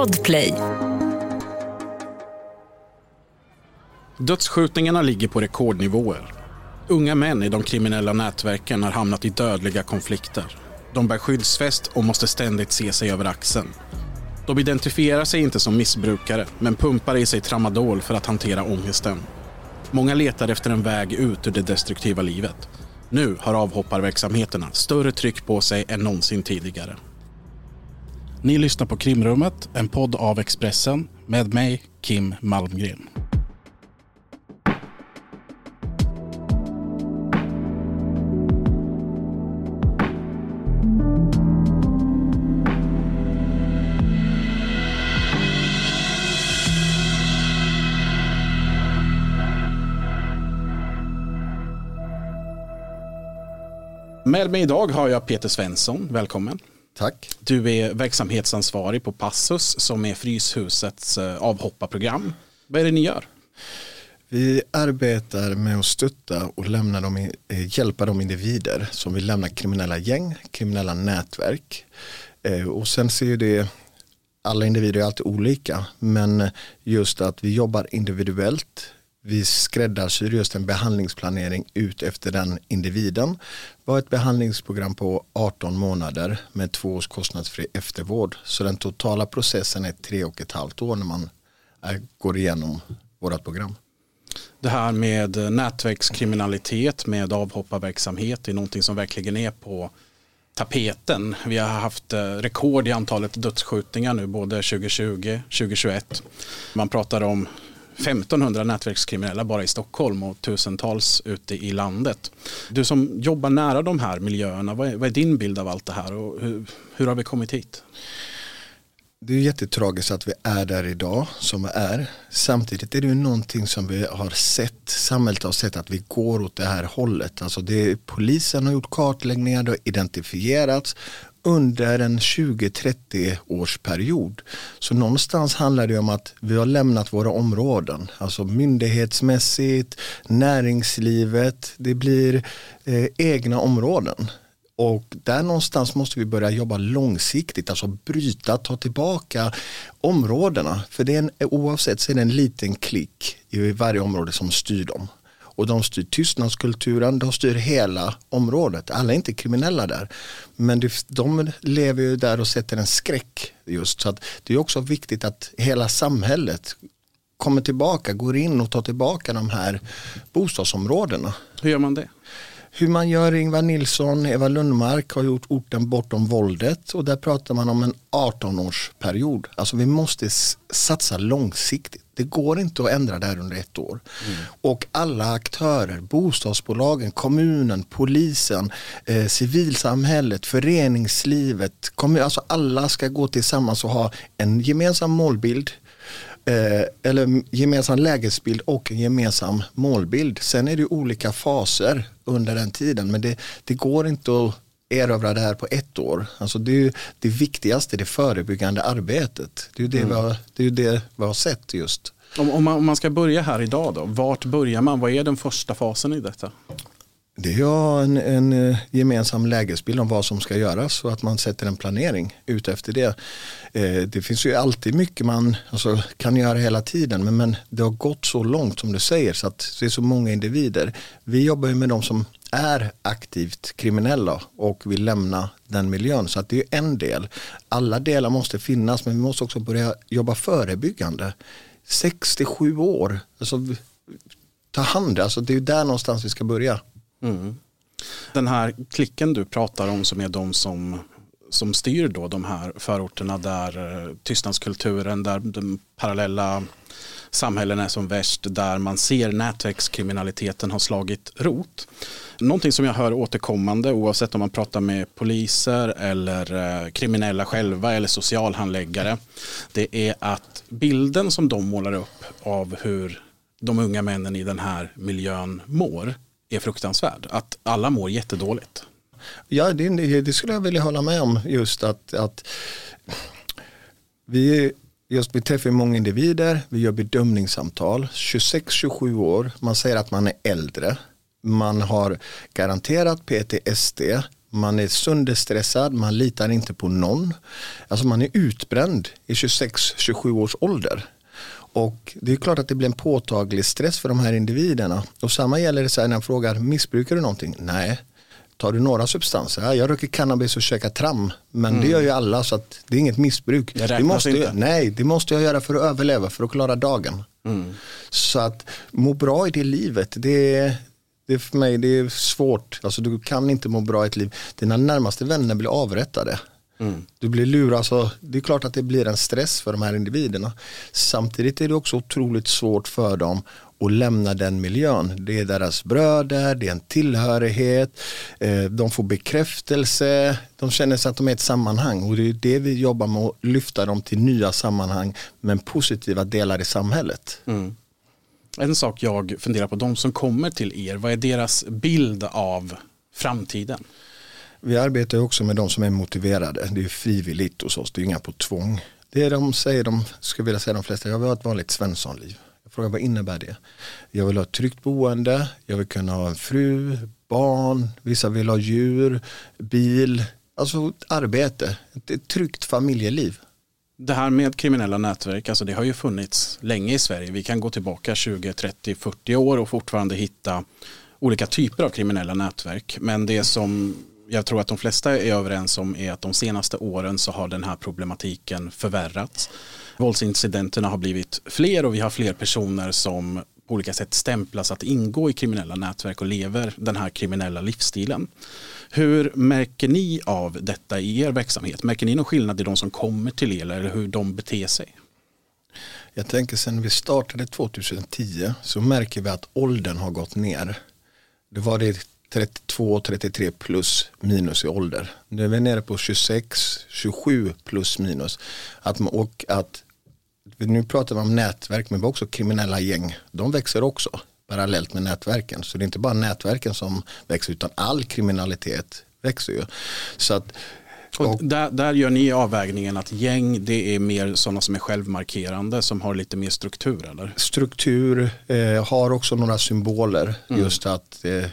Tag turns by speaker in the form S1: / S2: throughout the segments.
S1: Podplay.
S2: Dödsskjutningarna ligger på rekordnivåer. Unga män i de kriminella nätverken har hamnat i dödliga konflikter. De bär skyddsväst och måste ständigt se sig över axeln. De identifierar sig inte som missbrukare men pumpar i sig tramadol för att hantera ångesten. Många letar efter en väg ut ur det destruktiva livet. Nu har avhopparverksamheterna större tryck på sig än någonsin tidigare. Ni lyssnar på Krimrummet, en podd av Expressen med mig, Kim Malmgren. Med mig idag har jag Peter Svensson, välkommen.
S3: Tack.
S2: Du är verksamhetsansvarig på Passus som är Fryshusets eh, avhopparprogram. Vad är det ni gör?
S3: Vi arbetar med att stötta och lämna dem, eh, hjälpa de individer som vill lämna kriminella gäng, kriminella nätverk. Eh, och sen ser det, alla individer är alltid olika, men just att vi jobbar individuellt vi skräddarsyr just en behandlingsplanering ut efter den individen. Vi har ett behandlingsprogram på 18 månader med två års kostnadsfri eftervård. Så den totala processen är tre och ett halvt år när man går igenom vårt program.
S2: Det här med nätverkskriminalitet med avhopparverksamhet är någonting som verkligen är på tapeten. Vi har haft eh, rekord i antalet dödsskjutningar nu både 2020 och 2021. Man pratar om 1500 nätverkskriminella bara i Stockholm och tusentals ute i landet. Du som jobbar nära de här miljöerna, vad är, vad är din bild av allt det här och hur, hur har vi kommit hit?
S3: Det är jättetragiskt att vi är där idag som vi är. Samtidigt är det ju någonting som vi har sett, samhället har sett att vi går åt det här hållet. Alltså det, polisen har gjort kartläggningar, det har identifierats under en 20-30 års period. Så någonstans handlar det om att vi har lämnat våra områden, alltså myndighetsmässigt, näringslivet, det blir eh, egna områden. Och där någonstans måste vi börja jobba långsiktigt, alltså bryta, ta tillbaka områdena. För det är en, oavsett så är det en liten klick i varje område som styr dem och de styr tystnadskulturen, de styr hela området. Alla är inte kriminella där. Men de lever ju där och sätter en skräck just. Så att det är också viktigt att hela samhället kommer tillbaka, går in och tar tillbaka de här bostadsområdena.
S2: Hur gör man det?
S3: Hur man gör Ingvar Nilsson, Eva Lundmark har gjort orten bortom våldet och där pratar man om en 18-årsperiod. Alltså vi måste satsa långsiktigt. Det går inte att ändra det här under ett år. Mm. Och alla aktörer, bostadsbolagen, kommunen, polisen, eh, civilsamhället, föreningslivet, kommun, alltså alla ska gå tillsammans och ha en gemensam målbild eh, eller gemensam lägesbild och en gemensam målbild. Sen är det olika faser under den tiden men det, det går inte att erövra det här på ett år. Alltså det, är det viktigaste, det förebyggande arbetet. Det är ju det, mm. vi, har, det, är det vi har sett just.
S2: Om, om, man, om man ska börja här idag då, vart börjar man? Vad är den första fasen i detta?
S3: Det är en, en eh, gemensam lägesbild om vad som ska göras och att man sätter en planering ut efter det. Eh, det finns ju alltid mycket man alltså, kan göra hela tiden men, men det har gått så långt som du säger så att det är så många individer. Vi jobbar ju med de som är aktivt kriminella och vill lämna den miljön. Så att det är en del. Alla delar måste finnas men vi måste också börja jobba förebyggande. 67 år, alltså, ta hand, alltså, det är ju där någonstans vi ska börja. Mm.
S2: Den här klicken du pratar om som är de som, som styr då de här förorterna där eh, tystnadskulturen, där de parallella samhällen är som värst där man ser nätverkskriminaliteten har slagit rot. Någonting som jag hör återkommande oavsett om man pratar med poliser eller eh, kriminella själva eller socialhandläggare. Det är att bilden som de målar upp av hur de unga männen i den här miljön mår är fruktansvärd. Att alla mår jättedåligt.
S3: Ja, det, det skulle jag vilja hålla med om just att, att vi Just vi träffar många individer, vi gör bedömningssamtal, 26-27 år, man säger att man är äldre, man har garanterat PTSD, man är sönderstressad, man litar inte på någon. Alltså man är utbränd i 26-27 års ålder. Och det är klart att det blir en påtaglig stress för de här individerna. Och samma gäller det så här när jag frågar, missbrukar du någonting? Nej. Tar du några substanser? Ja, jag röker cannabis och käkar tram. Men mm. det gör ju alla så att det är inget missbruk.
S2: Det,
S3: det måste
S2: inte.
S3: Jag, nej, det måste jag göra för att överleva, för att klara dagen. Mm. Så att må bra i det livet, det är, det är för mig det är svårt. Alltså, du kan inte må bra i ett liv. Dina närmaste vänner blir avrättade. Mm. Du blir lurad, alltså, det är klart att det blir en stress för de här individerna. Samtidigt är det också otroligt svårt för dem att lämna den miljön. Det är deras bröder, det är en tillhörighet, eh, de får bekräftelse, de känner sig att de är ett sammanhang och det är det vi jobbar med att lyfta dem till nya sammanhang men positiva delar i samhället. Mm.
S2: En sak jag funderar på, de som kommer till er, vad är deras bild av framtiden?
S3: Vi arbetar också med de som är motiverade. Det är frivilligt hos oss, det är inga på tvång. Det är de säger, de skulle vilja säga de flesta, jag vill ha ett vanligt svenssonliv. Jag frågar vad innebär det? Jag vill ha ett tryggt boende, jag vill kunna ha en fru, barn, vissa vill ha djur, bil, alltså arbete, ett tryggt familjeliv.
S2: Det här med kriminella nätverk, alltså det har ju funnits länge i Sverige. Vi kan gå tillbaka 20, 30, 40 år och fortfarande hitta olika typer av kriminella nätverk. Men det som jag tror att de flesta är överens om är att de senaste åren så har den här problematiken förvärrats. Våldsincidenterna har blivit fler och vi har fler personer som på olika sätt stämplas att ingå i kriminella nätverk och lever den här kriminella livsstilen. Hur märker ni av detta i er verksamhet? Märker ni någon skillnad i de som kommer till er eller hur de beter sig?
S3: Jag tänker sen vi startade 2010 så märker vi att åldern har gått ner. Det var det 32, 33 plus minus i ålder. Nu är vi nere på 26, 27 plus minus. Att, och att, nu pratar vi om nätverk men vi har också kriminella gäng. De växer också parallellt med nätverken. Så det är inte bara nätverken som växer utan all kriminalitet växer ju. Så att,
S2: och där, där, gör ni avvägningen att gäng det är mer sådana som är självmarkerande som har lite mer struktur eller?
S3: Struktur, eh, har också några symboler. Mm. Just att eh,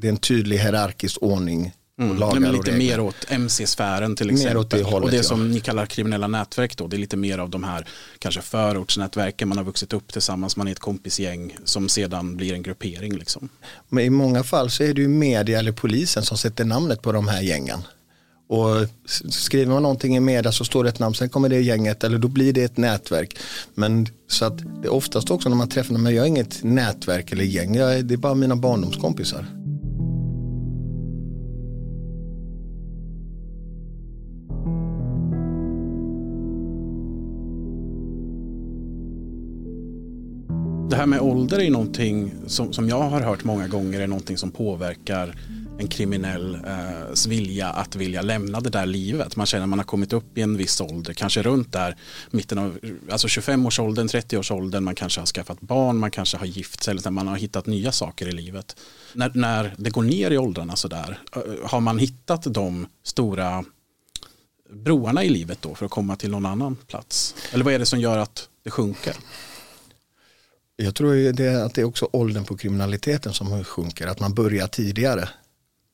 S3: det är en tydlig hierarkisk ordning.
S2: Mm. Lagar lite mer åt MC-sfären till exempel.
S3: Det hållet,
S2: och det som ni kallar kriminella nätverk då, det är lite mer av de här kanske förortsnätverken man har vuxit upp tillsammans, man är ett kompisgäng som sedan blir en gruppering. Liksom.
S3: Men i många fall så är det ju media eller polisen som sätter namnet på de här gängen. Och skriver man någonting i media så står det ett namn, sen kommer det gänget eller då blir det ett nätverk. Men så att det är oftast också när man träffar men jag är inget nätverk eller gäng, jag det är bara mina barndomskompisar.
S2: Det här med ålder är någonting som, som jag har hört många gånger är någonting som påverkar en kriminells eh, vilja att vilja lämna det där livet. Man känner att man har kommit upp i en viss ålder, kanske runt där mitten av alltså 25-årsåldern, 30-årsåldern, man kanske har skaffat barn, man kanske har gift sig, eller man har hittat nya saker i livet. När, när det går ner i åldrarna sådär, eh, har man hittat de stora broarna i livet då för att komma till någon annan plats? Eller vad är det som gör att det sjunker?
S3: Jag tror det, att det är också åldern på kriminaliteten som sjunker, att man börjar tidigare.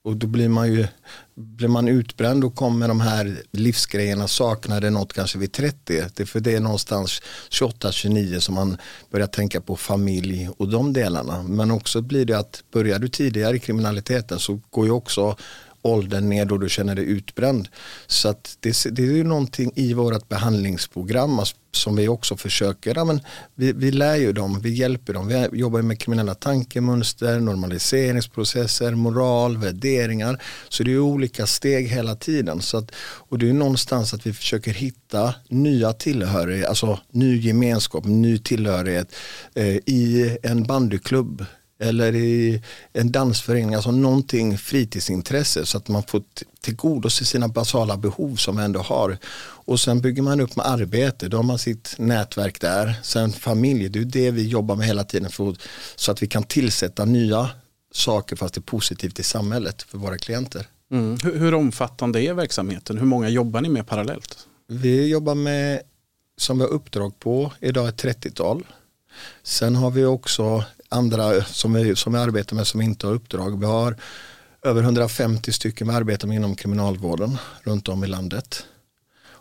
S3: Och då blir man ju blir man utbränd och kommer de här livsgrejerna saknar det något kanske vid 30. Det för det är någonstans 28-29 som man börjar tänka på familj och de delarna. Men också blir det att börjar du tidigare i kriminaliteten så går ju också åldern ner då du känner dig utbränd. Så att det, det är ju någonting i vårt behandlingsprogram alltså, som vi också försöker, ja, men vi, vi lär ju dem, vi hjälper dem, vi jobbar med kriminella tankemönster, normaliseringsprocesser, moral, värderingar. Så det är olika steg hela tiden. Så att, och det är någonstans att vi försöker hitta nya tillhörighet, alltså ny gemenskap, ny tillhörighet eh, i en bandyklubb eller i en dansförening, alltså någonting fritidsintresse så att man får tillgodose sina basala behov som man ändå har. Och sen bygger man upp med arbete, då har man sitt nätverk där. Sen familj, det är det vi jobbar med hela tiden för, så att vi kan tillsätta nya saker fast det är positivt i samhället för våra klienter.
S2: Mm. Hur, hur omfattande är verksamheten? Hur många jobbar ni med parallellt?
S3: Vi jobbar med, som vi har uppdrag på, idag ett 30-tal. Sen har vi också andra som vi, som vi arbetar med som inte har uppdrag. Vi har över 150 stycken vi arbetar med inom kriminalvården runt om i landet.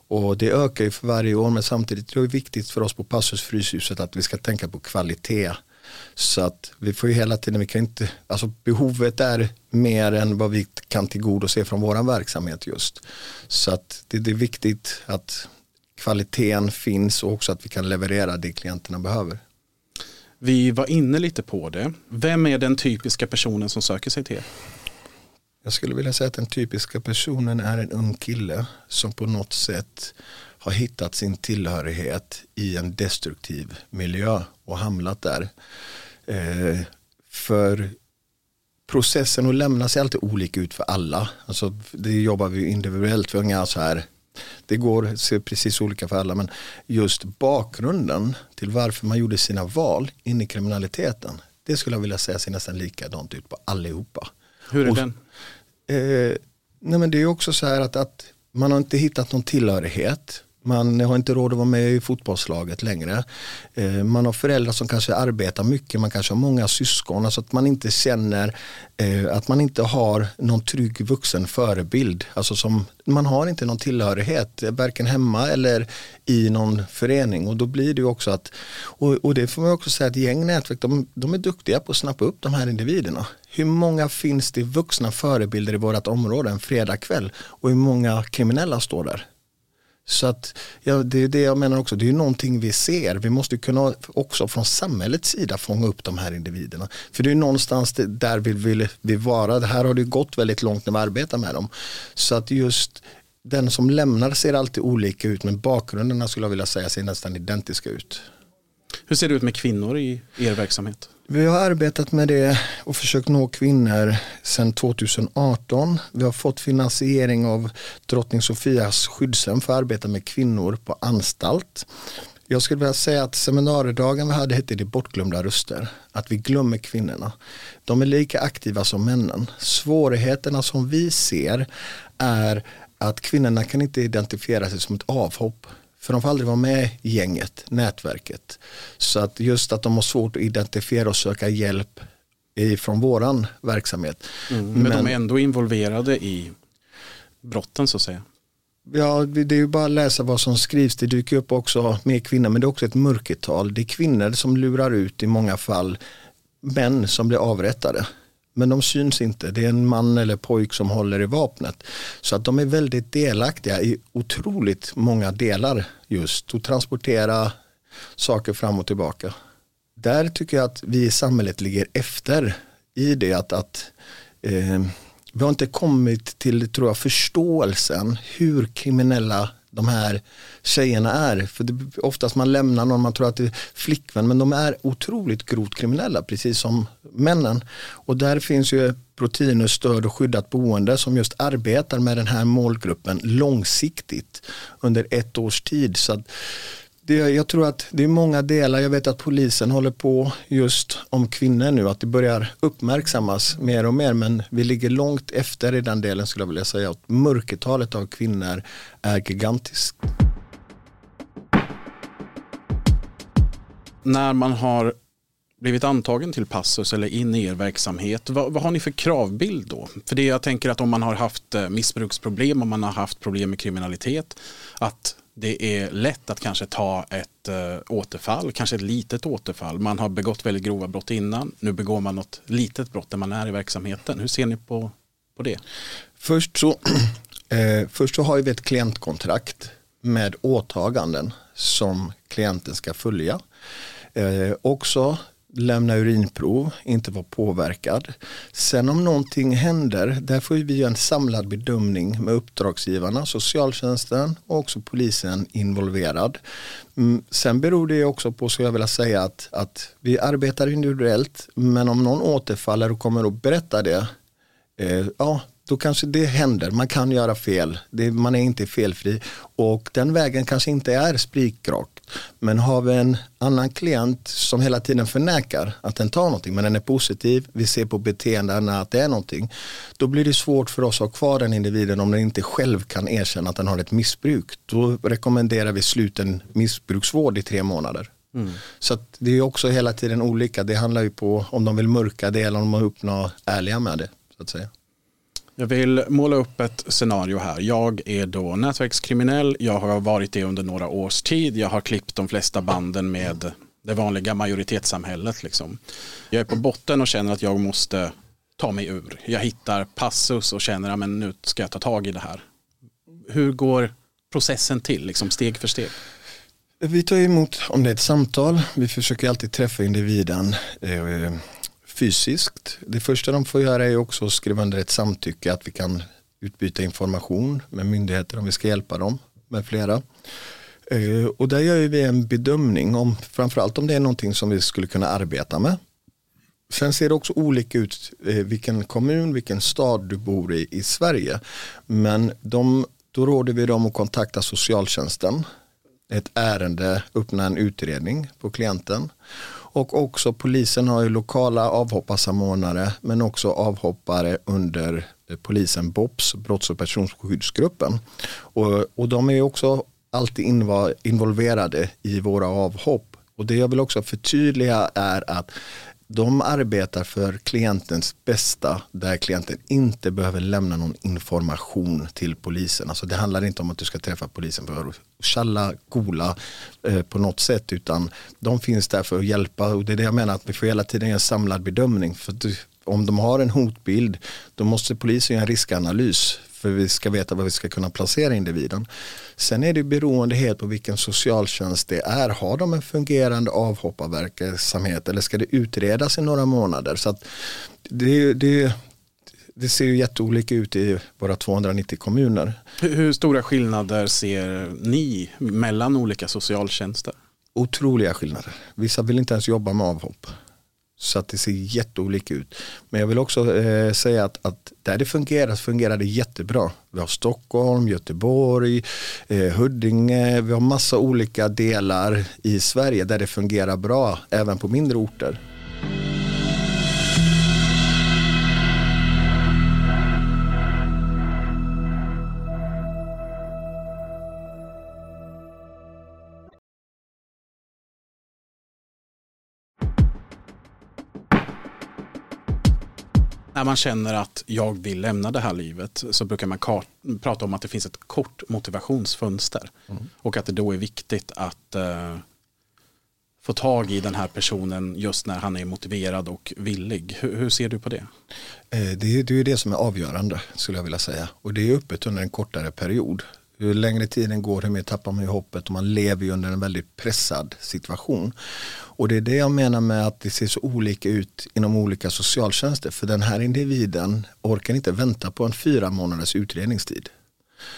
S3: Och det ökar ju för varje år men samtidigt är det viktigt för oss på Passus Fryshuset att vi ska tänka på kvalitet. Så att vi får ju hela tiden, vi kan inte, alltså behovet är mer än vad vi kan tillgodose från våran verksamhet just. Så att det, det är viktigt att kvaliteten finns och också att vi kan leverera det klienterna behöver.
S2: Vi var inne lite på det. Vem är den typiska personen som söker sig till er?
S3: Jag skulle vilja säga att den typiska personen är en ung kille som på något sätt har hittat sin tillhörighet i en destruktiv miljö och hamnat där. Eh, för processen att lämna sig alltid olika ut för alla. Alltså, det jobbar vi individuellt, för unga så här det går, ser precis olika för alla men just bakgrunden till varför man gjorde sina val in i kriminaliteten det skulle jag vilja säga ser nästan likadant ut på allihopa.
S2: Hur är Och, den?
S3: Eh, nej men det är också så här att, att man har inte hittat någon tillhörighet man har inte råd att vara med i fotbollslaget längre. Eh, man har föräldrar som kanske arbetar mycket, man kanske har många syskon. Alltså att man inte känner eh, att man inte har någon trygg vuxen förebild. Alltså som, man har inte någon tillhörighet, eh, varken hemma eller i någon förening. Och då blir det också att, och, och det får man också säga att gäng nätverk, de, de är duktiga på att snappa upp de här individerna. Hur många finns det vuxna förebilder i vårt område en fredagkväll och hur många kriminella står där? Så att, ja, det är det jag menar också, det är någonting vi ser. Vi måste kunna också från samhällets sida fånga upp de här individerna. För det är någonstans där vi vill vi vara. Det här har det gått väldigt långt när vi arbetar med dem. Så att just den som lämnar ser alltid olika ut men bakgrunderna skulle jag vilja säga ser nästan identiska ut.
S2: Hur ser det ut med kvinnor i er verksamhet?
S3: Vi har arbetat med det och försökt nå kvinnor sedan 2018. Vi har fått finansiering av Drottning Sofias skyddshem för att arbeta med kvinnor på anstalt. Jag skulle vilja säga att seminariedagen vi hade hette det bortglömda röster. Att vi glömmer kvinnorna. De är lika aktiva som männen. Svårigheterna som vi ser är att kvinnorna kan inte identifiera sig som ett avhopp för de får aldrig vara med i gänget, nätverket. Så att just att de har svårt att identifiera och söka hjälp från våran verksamhet.
S2: Mm, men, men, de är ändå involverade i brotten så att säga.
S3: Ja, det är ju bara att läsa vad som skrivs. Det dyker upp också mer kvinnor, men det är också ett mörkertal. Det är kvinnor som lurar ut i många fall män som blir avrättade. Men de syns inte. Det är en man eller pojk som håller i vapnet. Så att de är väldigt delaktiga i otroligt många delar just. Att transportera saker fram och tillbaka. Där tycker jag att vi i samhället ligger efter i det att, att eh, vi har inte kommit till tror jag, förståelsen hur kriminella de här tjejerna är. För det, oftast man lämnar någon, man tror att det är flickvän, men de är otroligt grovt kriminella, precis som männen. Och där finns ju Proteinus stöd och skyddat boende som just arbetar med den här målgruppen långsiktigt under ett års tid. Så att, det, jag tror att det är många delar. Jag vet att polisen håller på just om kvinnor nu. Att det börjar uppmärksammas mer och mer. Men vi ligger långt efter i den delen skulle jag vilja säga. Att mörkertalet av kvinnor är gigantiskt.
S2: När man har blivit antagen till Passus eller in i er verksamhet, vad, vad, har ni för kravbild då? För det jag tänker att om man har haft eh, missbruksproblem, om man har haft problem med kriminalitet, att det är lätt att kanske ta ett eh, återfall, kanske ett litet återfall. Man har begått väldigt grova brott innan, nu begår man något litet brott när man är i verksamheten. Hur ser ni på, på på det?
S3: Först så, eh, först så har vi ett klientkontrakt med åtaganden som klienten ska följa. Eh, också lämna urinprov, inte vara påverkad. Sen om någonting händer, där får vi göra en samlad bedömning med uppdragsgivarna, socialtjänsten och också polisen involverad. Mm, sen beror det också på, så jag vilja säga, att, att vi arbetar individuellt, men om någon återfaller och kommer att berätta det, eh, ja, då kanske det händer. Man kan göra fel. Det, man är inte felfri. Och den vägen kanske inte är spikrak. Men har vi en annan klient som hela tiden förnekar att den tar någonting men den är positiv, vi ser på beteendena att det är någonting. Då blir det svårt för oss att ha kvar den individen om den inte själv kan erkänna att den har ett missbruk. Då rekommenderar vi sluten missbruksvård i tre månader. Mm. Så det är också hela tiden olika. Det handlar ju på om de vill mörka det eller om de uppnår ärliga med det. Så att säga.
S2: Jag vill måla upp ett scenario här. Jag är då nätverkskriminell. Jag har varit det under några års tid. Jag har klippt de flesta banden med det vanliga majoritetssamhället. Liksom. Jag är på botten och känner att jag måste ta mig ur. Jag hittar passus och känner att nu ska jag ta tag i det här. Hur går processen till, liksom steg för steg?
S3: Vi tar emot, om det är ett samtal, vi försöker alltid träffa individen eh, fysiskt. Det första de får göra är också att skriva under ett samtycke att vi kan utbyta information med myndigheter om vi ska hjälpa dem med flera. Eh, och där gör vi en bedömning om framförallt om det är någonting som vi skulle kunna arbeta med. Sen ser det också olika ut eh, vilken kommun, vilken stad du bor i i Sverige. Men de, då råder vi dem att kontakta socialtjänsten. Ett ärende, öppna en utredning på klienten. Och också polisen har ju lokala avhopparsamordnare men också avhoppare under eh, polisen BOPS, brotts och personskyddsgruppen. Och, och de är ju också alltid involverade i våra avhopp. Och det jag vill också förtydliga är att de arbetar för klientens bästa där klienten inte behöver lämna någon information till polisen. Alltså det handlar inte om att du ska träffa polisen för att tjalla, gola eh, på något sätt utan de finns där för att hjälpa och det är det jag menar att vi får hela tiden en samlad bedömning. För du, om de har en hotbild då måste polisen göra en riskanalys för vi ska veta var vi ska kunna placera individen. Sen är det beroende helt på vilken socialtjänst det är. Har de en fungerande avhopparverksamhet eller ska det utredas i några månader? Så det, det, det ser ju jätteolika ut i våra 290 kommuner.
S2: Hur, hur stora skillnader ser ni mellan olika socialtjänster?
S3: Otroliga skillnader. Vissa vill inte ens jobba med avhopp. Så att det ser jätteolika ut. Men jag vill också eh, säga att, att, där det fungerar så fungerar det jättebra. Vi har Stockholm, Göteborg, eh, Huddinge, vi har massa olika delar i Sverige där det fungerar bra, även på mindre orter.
S2: När man känner att jag vill lämna det här livet så brukar man prata om att det finns ett kort motivationsfönster. Mm. Och att det då är viktigt att uh, få tag i den här personen just när han är motiverad och villig. Hur, hur ser du på det?
S3: Eh, det är, det är det som är avgörande skulle jag vilja säga. Och det är öppet under en kortare period. Hur längre tiden går, hur mer tappar man ju hoppet och man lever ju under en väldigt pressad situation. Och det är det jag menar med att det ser så olika ut inom olika socialtjänster. För den här individen orkar inte vänta på en fyra månaders utredningstid.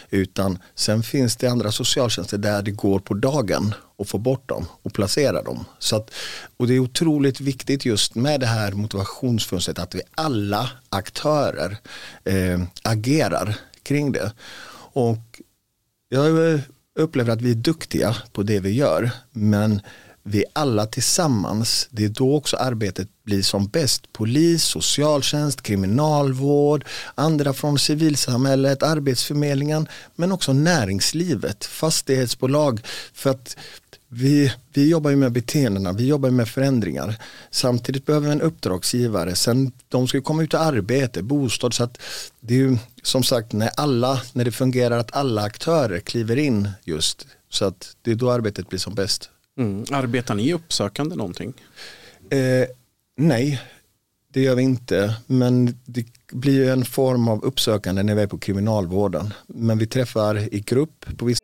S3: Utan sen finns det andra socialtjänster där det går på dagen att få bort dem och placera dem. Så att, och det är otroligt viktigt just med det här motivationsfönstret att vi alla aktörer eh, agerar kring det. Och jag eh, upplever att vi är duktiga på det vi gör men vi alla tillsammans, det är då också arbetet blir som bäst. Polis, socialtjänst, kriminalvård, andra från civilsamhället, arbetsförmedlingen men också näringslivet, fastighetsbolag. För att vi, vi jobbar ju med beteendena, vi jobbar med förändringar. Samtidigt behöver vi en uppdragsgivare. Sen de ska komma ut i arbete, bostad. Så att det är ju som sagt när alla, när det fungerar att alla aktörer kliver in just. Så att det är då arbetet blir som bäst.
S2: Mm. Arbetar ni uppsökande någonting?
S3: Eh, nej, det gör vi inte. Men det blir ju en form av uppsökande när vi är på kriminalvården. Men vi träffar i grupp på vissa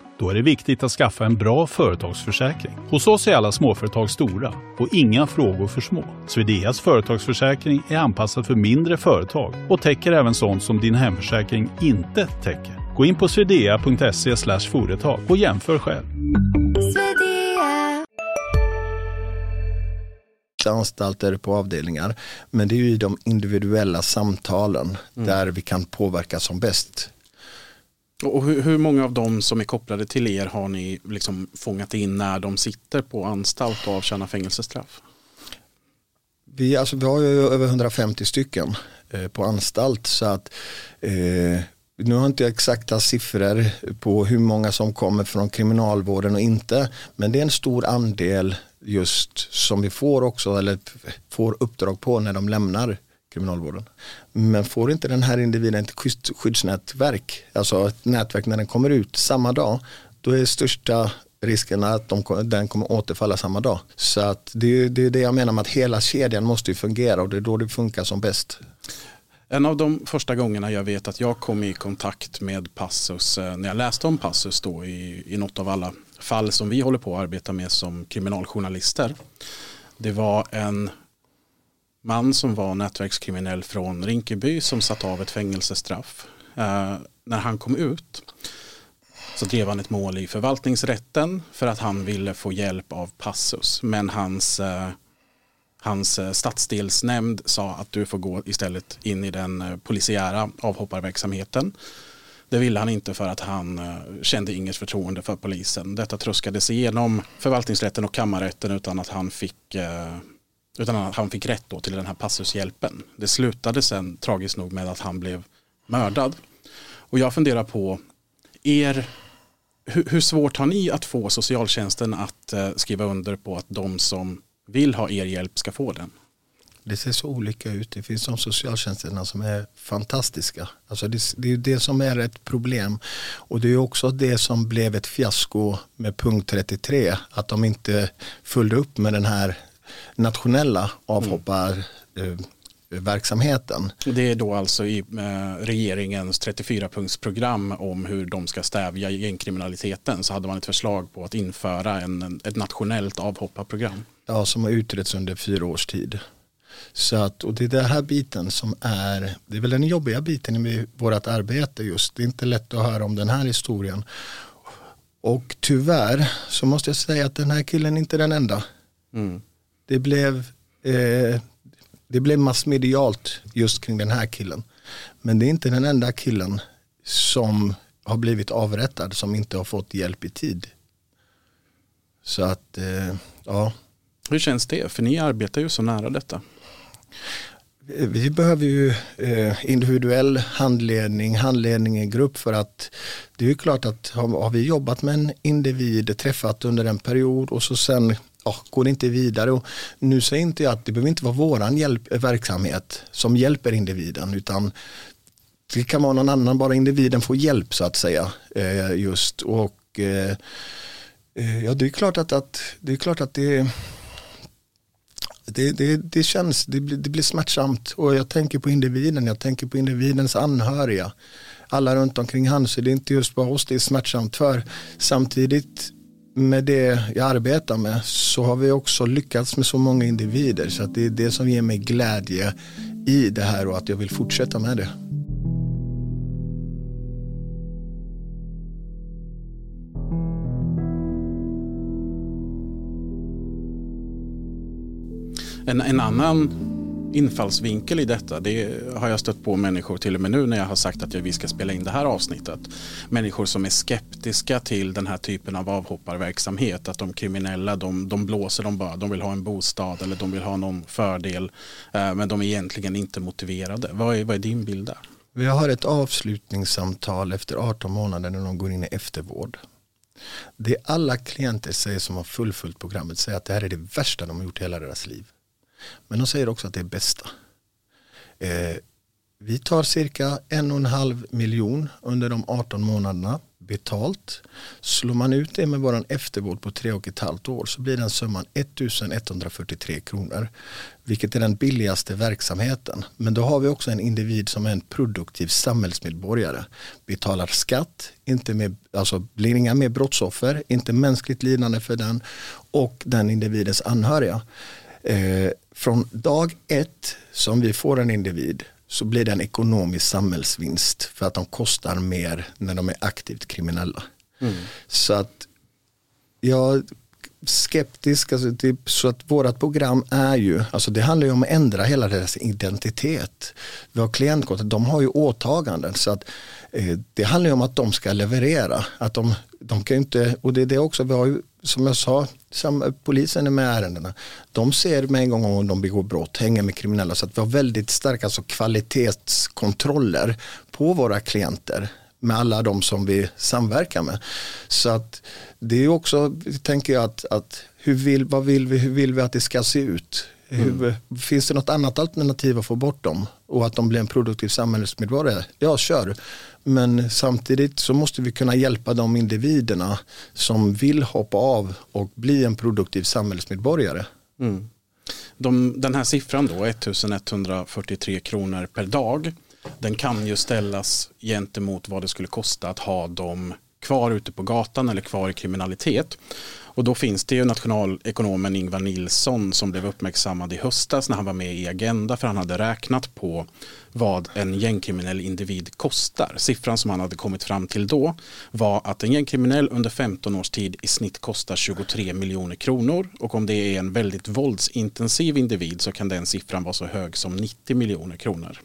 S4: Då är det viktigt att skaffa en bra företagsförsäkring. Hos oss är alla småföretag stora och inga frågor för små. Swedeas företagsförsäkring är anpassad för mindre företag och täcker även sånt som din hemförsäkring inte täcker. Gå in på swedea.se företag och jämför själv.
S3: anstalter på avdelningar. Men det är ju i de individuella samtalen mm. där vi kan påverka som bäst.
S2: Och hur, hur, många av dem som är kopplade till er har ni liksom fångat in när de sitter på anstalt och avtjänar fängelsestraff?
S3: Vi, alltså, vi har ju över 150 stycken eh, på anstalt så att eh, nu har inte jag exakta siffror på hur många som kommer från kriminalvården och inte men det är en stor andel just som vi får också eller får uppdrag på när de lämnar kriminalvården. Men får inte den här individen ett skyddsnätverk, alltså ett nätverk när den kommer ut samma dag, då är största risken att de, den kommer återfalla samma dag. Så att det, det är det jag menar med att hela kedjan måste fungera och det är då det funkar som bäst.
S2: En av de första gångerna jag vet att jag kom i kontakt med Passus, eh, när jag läste om Passus då i, i något av alla fall som vi håller på att arbeta med som kriminaljournalister. Det var en man som var nätverkskriminell från Rinkeby som satt av ett fängelsestraff. Eh, när han kom ut så drev han ett mål i förvaltningsrätten för att han ville få hjälp av Passus. Men hans, eh, hans eh, stadsdelsnämnd sa att du får gå istället in i den eh, polisiära avhopparverksamheten. Det ville han inte för att han eh, kände inget förtroende för polisen. Detta tröskades igenom förvaltningsrätten och kammarrätten utan att han fick eh, utan att han fick rätt då till den här passushjälpen. Det slutade sen tragiskt nog med att han blev mördad. Och jag funderar på er, hur, hur svårt har ni att få socialtjänsten att eh, skriva under på att de som vill ha er hjälp ska få den?
S3: Det ser så olika ut. Det finns de socialtjänsterna som är fantastiska. Alltså det, det är det som är ett problem. Och det är också det som blev ett fiasko med punkt 33. Att de inte följde upp med den här nationella avhopparverksamheten.
S2: Mm. Det är då alltså i eh, regeringens 34-punktsprogram om hur de ska stävja gängkriminaliteten så hade man ett förslag på att införa en, ett nationellt avhopparprogram.
S3: Ja, som har utretts under fyra års tid. Så att, och det är den här biten som är, det är väl den jobbiga biten i vårt arbete just. Det är inte lätt att höra om den här historien. Och tyvärr så måste jag säga att den här killen är inte den enda. Mm det blev, eh, det blev massmedialt just kring den här killen. Men det är inte den enda killen som har blivit avrättad som inte har fått hjälp i tid. Så att, eh, ja.
S2: Hur känns det? För ni arbetar ju så nära detta.
S3: Vi behöver ju eh, individuell handledning, handledning i grupp för att det är ju klart att har, har vi jobbat med en individ, träffat under en period och så sen ja, går inte vidare. Och nu säger inte jag att det behöver inte vara våran hjälp, eh, verksamhet som hjälper individen utan det kan vara någon annan, bara individen får hjälp så att säga. Eh, just och eh, eh ja, det är klart att, att, det är klart att det det, det, det känns, det blir, det blir smärtsamt och jag tänker på individen, jag tänker på individens anhöriga. Alla runt omkring han, så det är inte just bara oss det är smärtsamt för. Samtidigt med det jag arbetar med så har vi också lyckats med så många individer så att det är det som ger mig glädje i det här och att jag vill fortsätta med det.
S2: En, en annan infallsvinkel i detta. Det har jag stött på människor till och med nu när jag har sagt att vi ska spela in det här avsnittet. Människor som är skeptiska till den här typen av avhopparverksamhet. Att de kriminella de, de blåser dem bara. De vill ha en bostad eller de vill ha någon fördel. Eh, men de är egentligen inte motiverade. Vad är, vad är din bild där?
S3: Vi har ett avslutningssamtal efter 18 månader när de går in i eftervård. Det alla klienter säger som har fullföljt programmet säger att det här är det värsta de har gjort i hela deras liv. Men de säger också att det är bästa. Eh, vi tar cirka en och en halv miljon under de 18 månaderna betalt. Slår man ut det med våran eftervård på tre och ett halvt år så blir den summan 1143 kronor. Vilket är den billigaste verksamheten. Men då har vi också en individ som är en produktiv samhällsmedborgare. Betalar skatt, inte med, alltså blir inga mer brottsoffer, inte mänskligt lidande för den och den individens anhöriga. Eh, från dag ett som vi får en individ så blir det en ekonomisk samhällsvinst för att de kostar mer när de är aktivt kriminella. Mm. Så att jag är skeptisk, alltså typ, så att vårat program är ju, alltså det handlar ju om att ändra hela deras identitet. Vi har klientkort, de har ju åtaganden så att eh, det handlar ju om att de ska leverera. Att de, de kan inte, och det är det också, vi har ju som jag sa, polisen är med i ärendena. De ser med en gång om de begår brott, hänger med kriminella. Så att vi har väldigt starka alltså, kvalitetskontroller på våra klienter med alla de som vi samverkar med. Så att det är också, tänker jag, att, att hur vill, vad vill vi, hur vill vi att det ska se ut? Hur, mm. Finns det något annat alternativ att få bort dem och att de blir en produktiv samhällsmedborgare? Ja, kör. Men samtidigt så måste vi kunna hjälpa de individerna som vill hoppa av och bli en produktiv samhällsmedborgare. Mm.
S2: De, den här siffran då, 1143 kronor per dag, den kan ju ställas gentemot vad det skulle kosta att ha dem kvar ute på gatan eller kvar i kriminalitet. Och då finns det ju nationalekonomen Ingvar Nilsson som blev uppmärksammad i höstas när han var med i Agenda för han hade räknat på vad en gängkriminell individ kostar. Siffran som han hade kommit fram till då var att en gängkriminell under 15 års tid i snitt kostar 23 miljoner kronor och om det är en väldigt våldsintensiv individ så kan den siffran vara så hög som 90 miljoner kronor.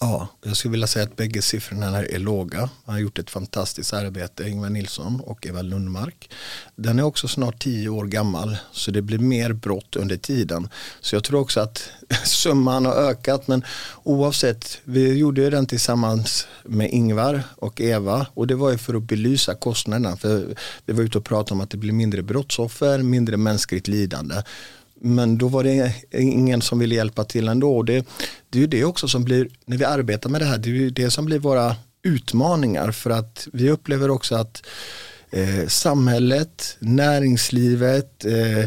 S3: Ja, jag skulle vilja säga att bägge siffrorna är låga. Han har gjort ett fantastiskt arbete, Ingvar Nilsson och Eva Lundmark. Den är också snart tio år gammal så det blir mer brott under tiden. Så jag tror också att summan har ökat men oavsett, vi gjorde den tillsammans med Ingvar och Eva och det var ju för att belysa kostnaderna. För vi var ute och pratade om att det blir mindre brottsoffer, mindre mänskligt lidande. Men då var det ingen som ville hjälpa till ändå. Det, det är ju det också som blir, när vi arbetar med det här, det är ju det som blir våra utmaningar för att vi upplever också att eh, samhället, näringslivet, eh, eh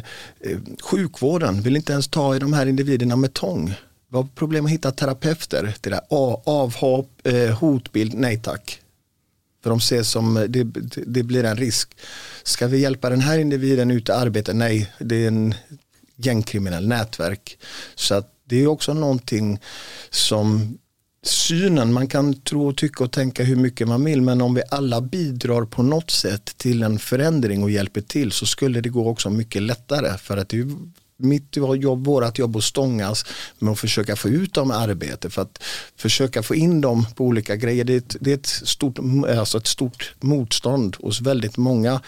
S3: sjukvården vill inte ens ta i de här individerna med tång. Vi har problem att hitta terapeuter till det avhopp, eh, hotbild, nej tack. För de ser som, eh, det, det blir en risk. Ska vi hjälpa den här individen ut i arbete? Nej, det är en gängkriminell nätverk. Så att det är också någonting som synen, man kan tro och tycka och tänka hur mycket man vill men om vi alla bidrar på något sätt till en förändring och hjälper till så skulle det gå också mycket lättare för att det är mitt jobb, vårat jobb att stångas med att försöka få ut dem i arbete för att försöka få in dem på olika grejer. Det är ett, det är ett, stort, alltså ett stort motstånd hos väldigt många.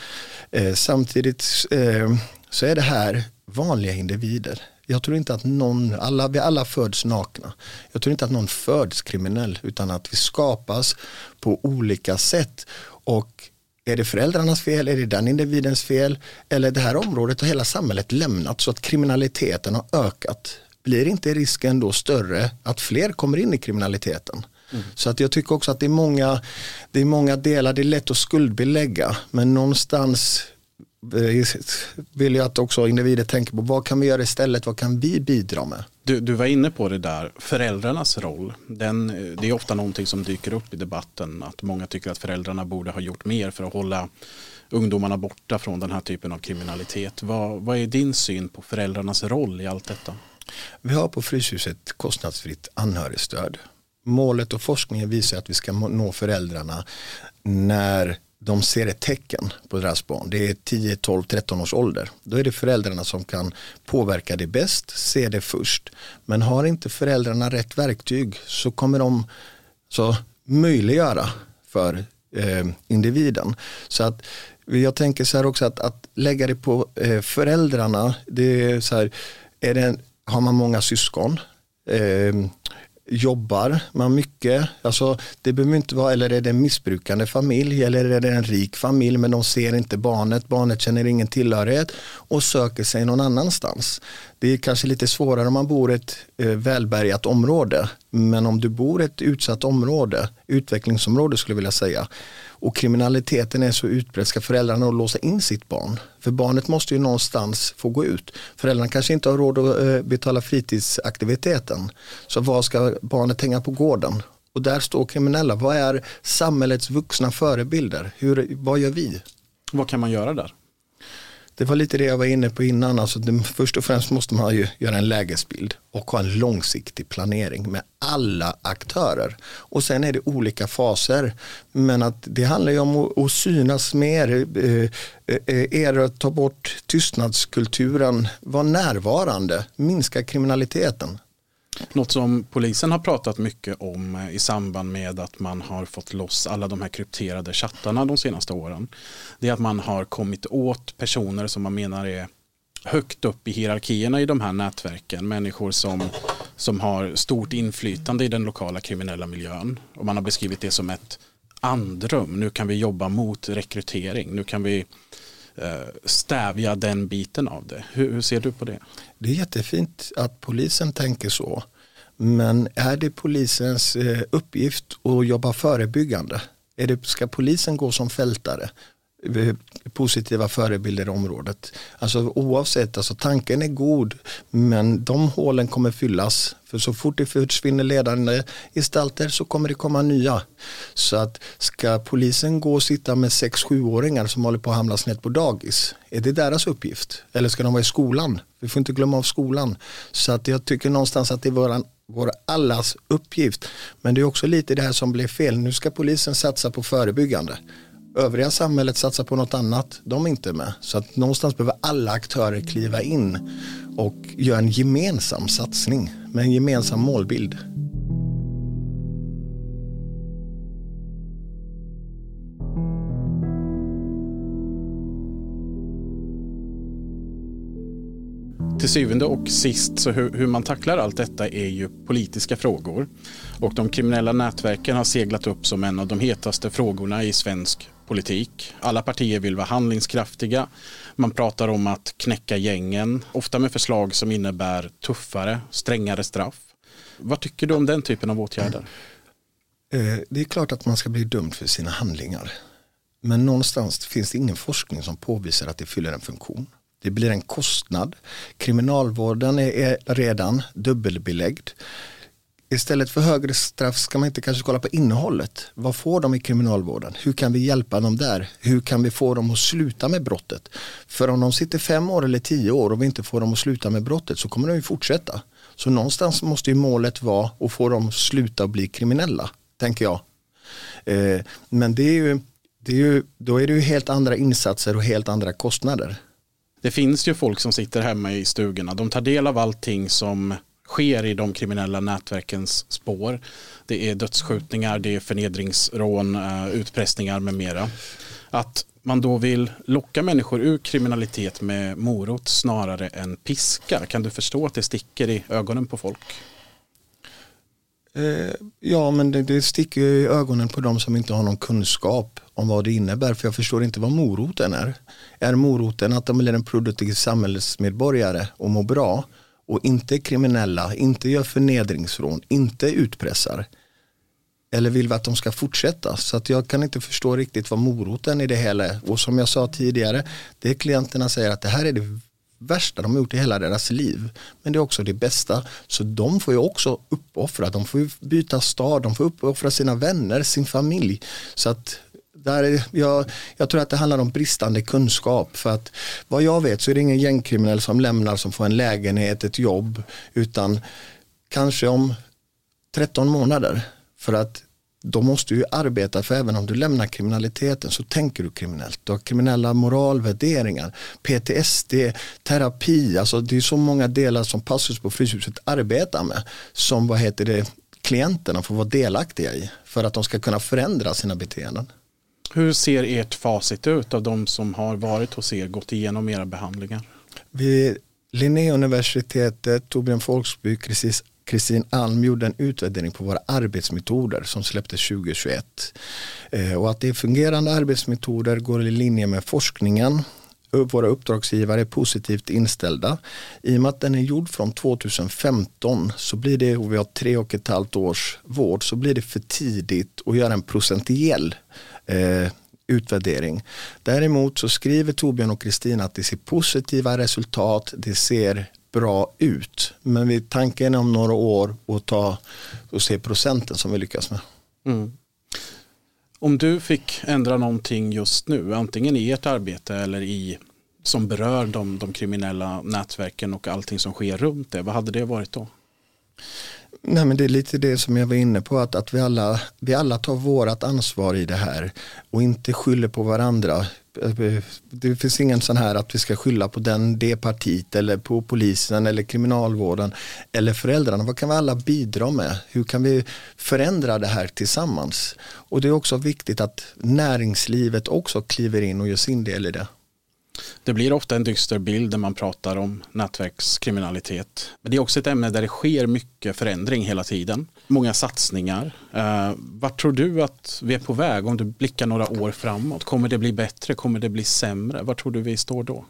S3: Eh, samtidigt eh, så är det här vanliga individer. Jag tror inte att någon, alla, vi alla föds nakna. Jag tror inte att någon föds kriminell utan att vi skapas på olika sätt. Och är det föräldrarnas fel, är det den individens fel eller det här området har hela samhället lämnat så att kriminaliteten har ökat. Blir inte risken då större att fler kommer in i kriminaliteten? Mm. Så att jag tycker också att det är, många, det är många delar, det är lätt att skuldbelägga men någonstans vill jag att också individer tänker på vad kan vi göra istället, vad kan vi bidra med?
S2: Du, du var inne på det där, föräldrarnas roll. Den, det är ofta någonting som dyker upp i debatten, att många tycker att föräldrarna borde ha gjort mer för att hålla ungdomarna borta från den här typen av kriminalitet. Vad, vad är din syn på föräldrarnas roll i allt detta?
S3: Vi har på Fryshuset kostnadsfritt anhörigstöd. Målet och forskningen visar att vi ska nå föräldrarna när de ser ett tecken på deras barn. Det är 10, 12, 13 års ålder. Då är det föräldrarna som kan påverka det bäst, se det först. Men har inte föräldrarna rätt verktyg så kommer de så möjliggöra för eh, individen. Så att jag tänker så här också att, att lägga det på eh, föräldrarna, det är så här, är det, har man många syskon, eh, jobbar man mycket? Alltså, det behöver inte vara, eller är det en missbrukande familj eller är det en rik familj men de ser inte barnet, barnet känner ingen tillhörighet och söker sig någon annanstans. Det är kanske lite svårare om man bor i ett eh, välbärgat område men om du bor i ett utsatt område, utvecklingsområde skulle jag vilja säga och kriminaliteten är så utbredd, ska föräldrarna låsa in sitt barn? För barnet måste ju någonstans få gå ut. Föräldrarna kanske inte har råd att eh, betala fritidsaktiviteten. Så vad ska barnet hänga på gården? Och där står kriminella. Vad är samhällets vuxna förebilder? Hur, vad gör vi?
S2: Vad kan man göra där?
S3: Det var lite det jag var inne på innan. Alltså det, först och främst måste man ju göra en lägesbild och ha en långsiktig planering med alla aktörer. Och sen är det olika faser. Men att det handlar ju om att, att synas mer, eh, eh, eh, er att ta bort tystnadskulturen, vara närvarande, minska kriminaliteten.
S2: Något som polisen har pratat mycket om eh, i samband med att man har fått loss alla de här krypterade chattarna de senaste åren. Det är att man har kommit åt personer som man menar är högt upp i hierarkierna i de här nätverken. Människor som, som har stort inflytande i den lokala kriminella miljön. Och man har beskrivit det som ett andrum. Nu kan vi jobba mot rekrytering. Nu kan vi Eh, stävja den biten av det. Hur, hur, ser du på det?
S3: Det är jättefint att polisen tänker så. Men är det polisens eh, uppgift att jobba förebyggande? Är det, ska polisen gå som fältare? Eh, positiva förebilder i området. Alltså oavsett, alltså tanken är god men de hålen kommer fyllas. För så fort det försvinner ledande gestalter så kommer det komma nya. Så att ska polisen gå och sitta med 6-7-åringar som håller på att hamna snett på dagis, är det deras uppgift? Eller ska de vara i skolan? Vi får inte glömma av skolan. Så att jag tycker någonstans att det är våran vår allas uppgift. Men det är också lite det här som blev fel. Nu ska polisen satsa på förebyggande övriga samhället satsar på något annat, de är inte med. Så att någonstans behöver alla aktörer kliva in och göra en gemensam satsning med en gemensam målbild.
S2: till syvende och sist så hur, hur, man tacklar allt detta är ju politiska frågor. Och de kriminella nätverken har seglat upp som en av de hetaste frågorna i svensk politik. Alla partier vill vara handlingskraftiga. Man pratar om att knäcka gängen, ofta med förslag som innebär tuffare, strängare straff. Vad tycker du om den typen av åtgärder?
S3: Eh, det är klart att man ska bli dömd för sina handlingar. Men någonstans finns det ingen forskning som påvisar att det fyller en funktion. Det blir en kostnad. Kriminalvården är redan dubbelbeläggd. Istället för högre straff ska man inte kanske kolla på innehållet. Vad får de i kriminalvården? Hur kan vi hjälpa dem där? Hur kan vi få dem att sluta med brottet? För om de sitter fem år eller tio år och vi inte får dem att sluta med brottet så kommer de ju fortsätta. Så någonstans måste ju målet vara att få dem att sluta bli kriminella, tänker jag. Eh, men det är ju, det är ju, då är det ju helt andra insatser och helt andra kostnader.
S2: Det finns ju folk som sitter hemma i stugorna. De tar del av allting som sker i de kriminella nätverkens spår. Det är dödsskjutningar, det är förnedringsrån, eh, utpressningar med mera. Att man då vill locka människor ur kriminalitet med morot snarare än piska. Kan du förstå att det sticker i ögonen på folk?
S3: Eh, ja, men det, det sticker i ögonen på de som inte har någon kunskap om vad det innebär. För jag förstår inte vad moroten är. Är moroten att de blir en produktiv samhällsmedborgare och mår bra? Och inte kriminella, inte gör förnedringsrån, inte utpressar. Eller vill vi att de ska fortsätta? Så att jag kan inte förstå riktigt vad moroten i det hela är. Och som jag sa tidigare, det är klienterna säger att det här är det värsta de har gjort i hela deras liv. Men det är också det bästa. Så de får ju också uppoffra, de får byta stad, de får uppoffra sina vänner, sin familj. Så att där jag, jag tror att det handlar om bristande kunskap. För att vad jag vet så är det ingen gängkriminell som lämnar som får en lägenhet, ett jobb. Utan kanske om 13 månader. För att då måste du arbeta för även om du lämnar kriminaliteten så tänker du kriminellt. Du har kriminella moralvärderingar, PTSD, terapi, alltså det är så många delar som Passus på Fryshuset arbetar med som vad heter det, klienterna får vara delaktiga i för att de ska kunna förändra sina beteenden.
S2: Hur ser ert facit ut av de som har varit hos er, gått igenom era behandlingar?
S3: Vid Linnéuniversitetet, Torbjörn Folksby, Kristin Alm gjorde en utvärdering på våra arbetsmetoder som släpptes 2021. Eh, och att det är fungerande arbetsmetoder går i linje med forskningen våra uppdragsgivare är positivt inställda. I och med att den är gjord från 2015 så blir det, och vi har tre och ett halvt års vård, så blir det för tidigt att göra en procentuell eh, utvärdering. Däremot så skriver Torbjörn och Kristina att det ser positiva resultat, det ser bra ut. Men vi tanken om några år att ta och se procenten som vi lyckas med. Mm.
S2: Om du fick ändra någonting just nu, antingen i ert arbete eller i som berör de, de kriminella nätverken och allting som sker runt det, vad hade det varit då?
S3: Nej, men det är lite det som jag var inne på, att, att vi, alla, vi alla tar vårat ansvar i det här och inte skyller på varandra. Det finns ingen sån här att vi ska skylla på den, det partiet eller på polisen eller kriminalvården eller föräldrarna. Vad kan vi alla bidra med? Hur kan vi förändra det här tillsammans? Och det är också viktigt att näringslivet också kliver in och gör sin del i det.
S2: Det blir ofta en dyster bild när man pratar om nätverkskriminalitet. Men det är också ett ämne där det sker mycket förändring hela tiden. Många satsningar. Eh, vart tror du att vi är på väg om du blickar några år framåt? Kommer det bli bättre? Kommer det bli sämre? Var tror du vi står då?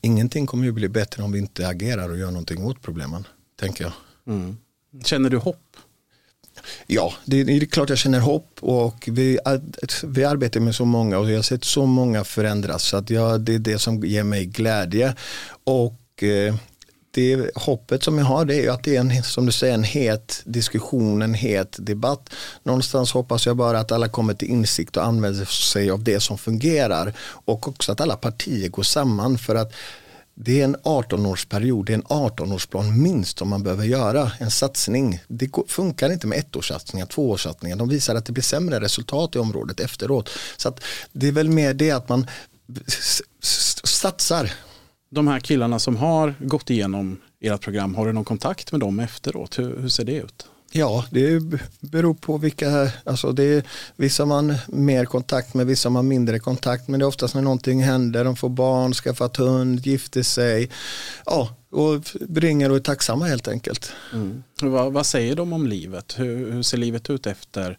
S3: Ingenting kommer ju bli bättre om vi inte agerar och gör någonting åt problemen, tänker jag. Mm.
S2: Känner du hopp?
S3: Ja, det, det, är klart jag känner hopp och vi, vi arbetar med så många och jag har sett så många förändras så att jag, det är det som ger mig glädje. Och eh, det hoppet som jag har det är att det är en, som du säger, en het diskussion, en het debatt. Någonstans hoppas jag bara att alla kommer till insikt och använder sig av det som fungerar och också att alla partier går samman för att det är en 18-årsperiod, det är en 18-årsplan minst som man behöver göra, en satsning. Det funkar inte med ettårssatsningar, tvåårssatsningar. De visar att det blir sämre resultat i området efteråt. Så det är väl mer det att man satsar.
S2: De här killarna som har gått igenom ert program, har du någon kontakt med dem efteråt? Hur, hur ser det ut?
S3: Ja, det beror på vilka, alltså det är vissa man mer kontakt med, vissa man mindre kontakt med. Det är oftast när någonting händer, de får barn, skaffat hund, gifter sig. Ja, och ringer och är tacksamma helt enkelt.
S2: Mm. Vad, vad, säger de om livet? Hur, hur ser livet ut efter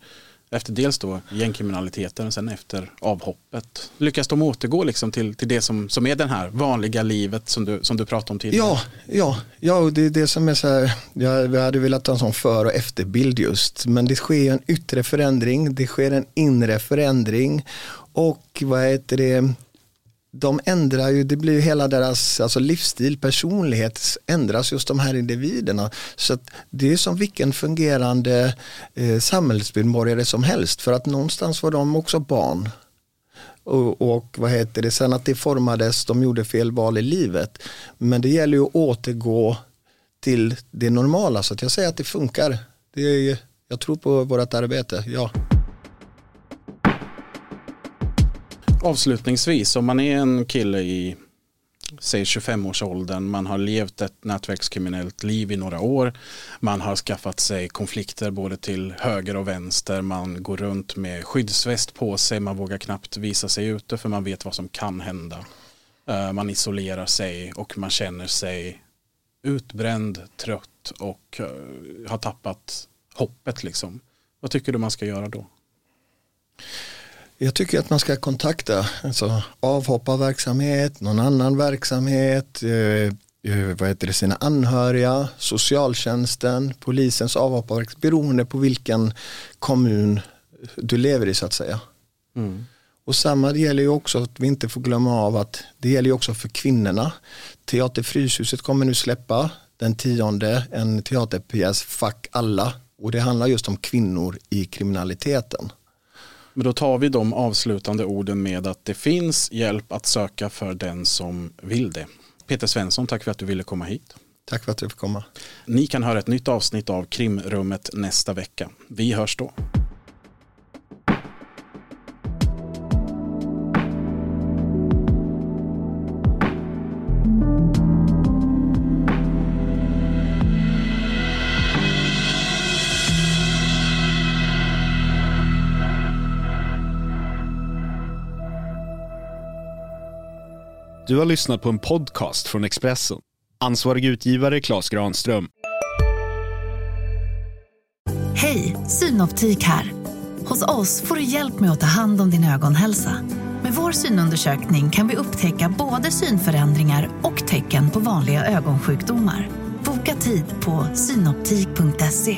S2: efter dels då gängkriminaliteten och sen efter avhoppet. Lyckas de återgå liksom till, till det som, som är det här vanliga livet som du, som du pratade om tidigare?
S3: Ja, ja, ja och det är det som är så här, jag, jag hade velat ha en sån för och efterbild just, men det sker en yttre förändring, det sker en inre förändring och vad heter det, de ändrar ju, det blir ju hela deras alltså livsstil, personlighet ändras just de här individerna. Så det är som vilken fungerande eh, samhällsmedborgare som helst för att någonstans var de också barn. Och, och, vad heter det, sen att det formades, de gjorde fel val i livet. Men det gäller ju att återgå till det normala så att jag säger att det funkar. Det är, jag tror på vårt arbete, ja.
S2: Avslutningsvis, om man är en kille i säg 25-årsåldern, man har levt ett nätverkskriminellt liv i några år, man har skaffat sig konflikter både till höger och vänster, man går runt med skyddsväst på sig, man vågar knappt visa sig ute för man vet vad som kan hända. Eh, man isolerar sig och man känner sig utbränd, trött och eh, har tappat hoppet liksom. Vad tycker du man ska göra då?
S3: Jag tycker att man ska kontakta alltså, avhopparverksamhet, någon annan verksamhet, eh, eh, vad heter det, sina anhöriga, socialtjänsten, polisens avhopparverksamhet, beroende på vilken kommun du lever i så att säga. Mm. Och samma gäller ju också att vi inte får glömma av att det gäller ju också för kvinnorna. Teater Fryshuset kommer nu släppa den tionde en teaterpjäs Fuck alla och det handlar just om kvinnor i kriminaliteten.
S2: Men då tar vi de avslutande orden med att det finns hjälp att söka för den som vill det. Peter Svensson, tack för att du ville komma hit.
S3: Tack för att du fick komma.
S2: Ni kan höra ett nytt avsnitt av Krimrummet nästa vecka. Vi hörs då.
S5: Du har lyssnat på en podcast från Expressen. Ansvarig utgivare Klas Granström.
S6: Hej, Synoptik här. Hos oss får du hjälp med att ta hand om din ögonhälsa. Med vår synundersökning kan vi upptäcka både synförändringar och tecken på vanliga ögonsjukdomar. Boka tid på synoptik.se.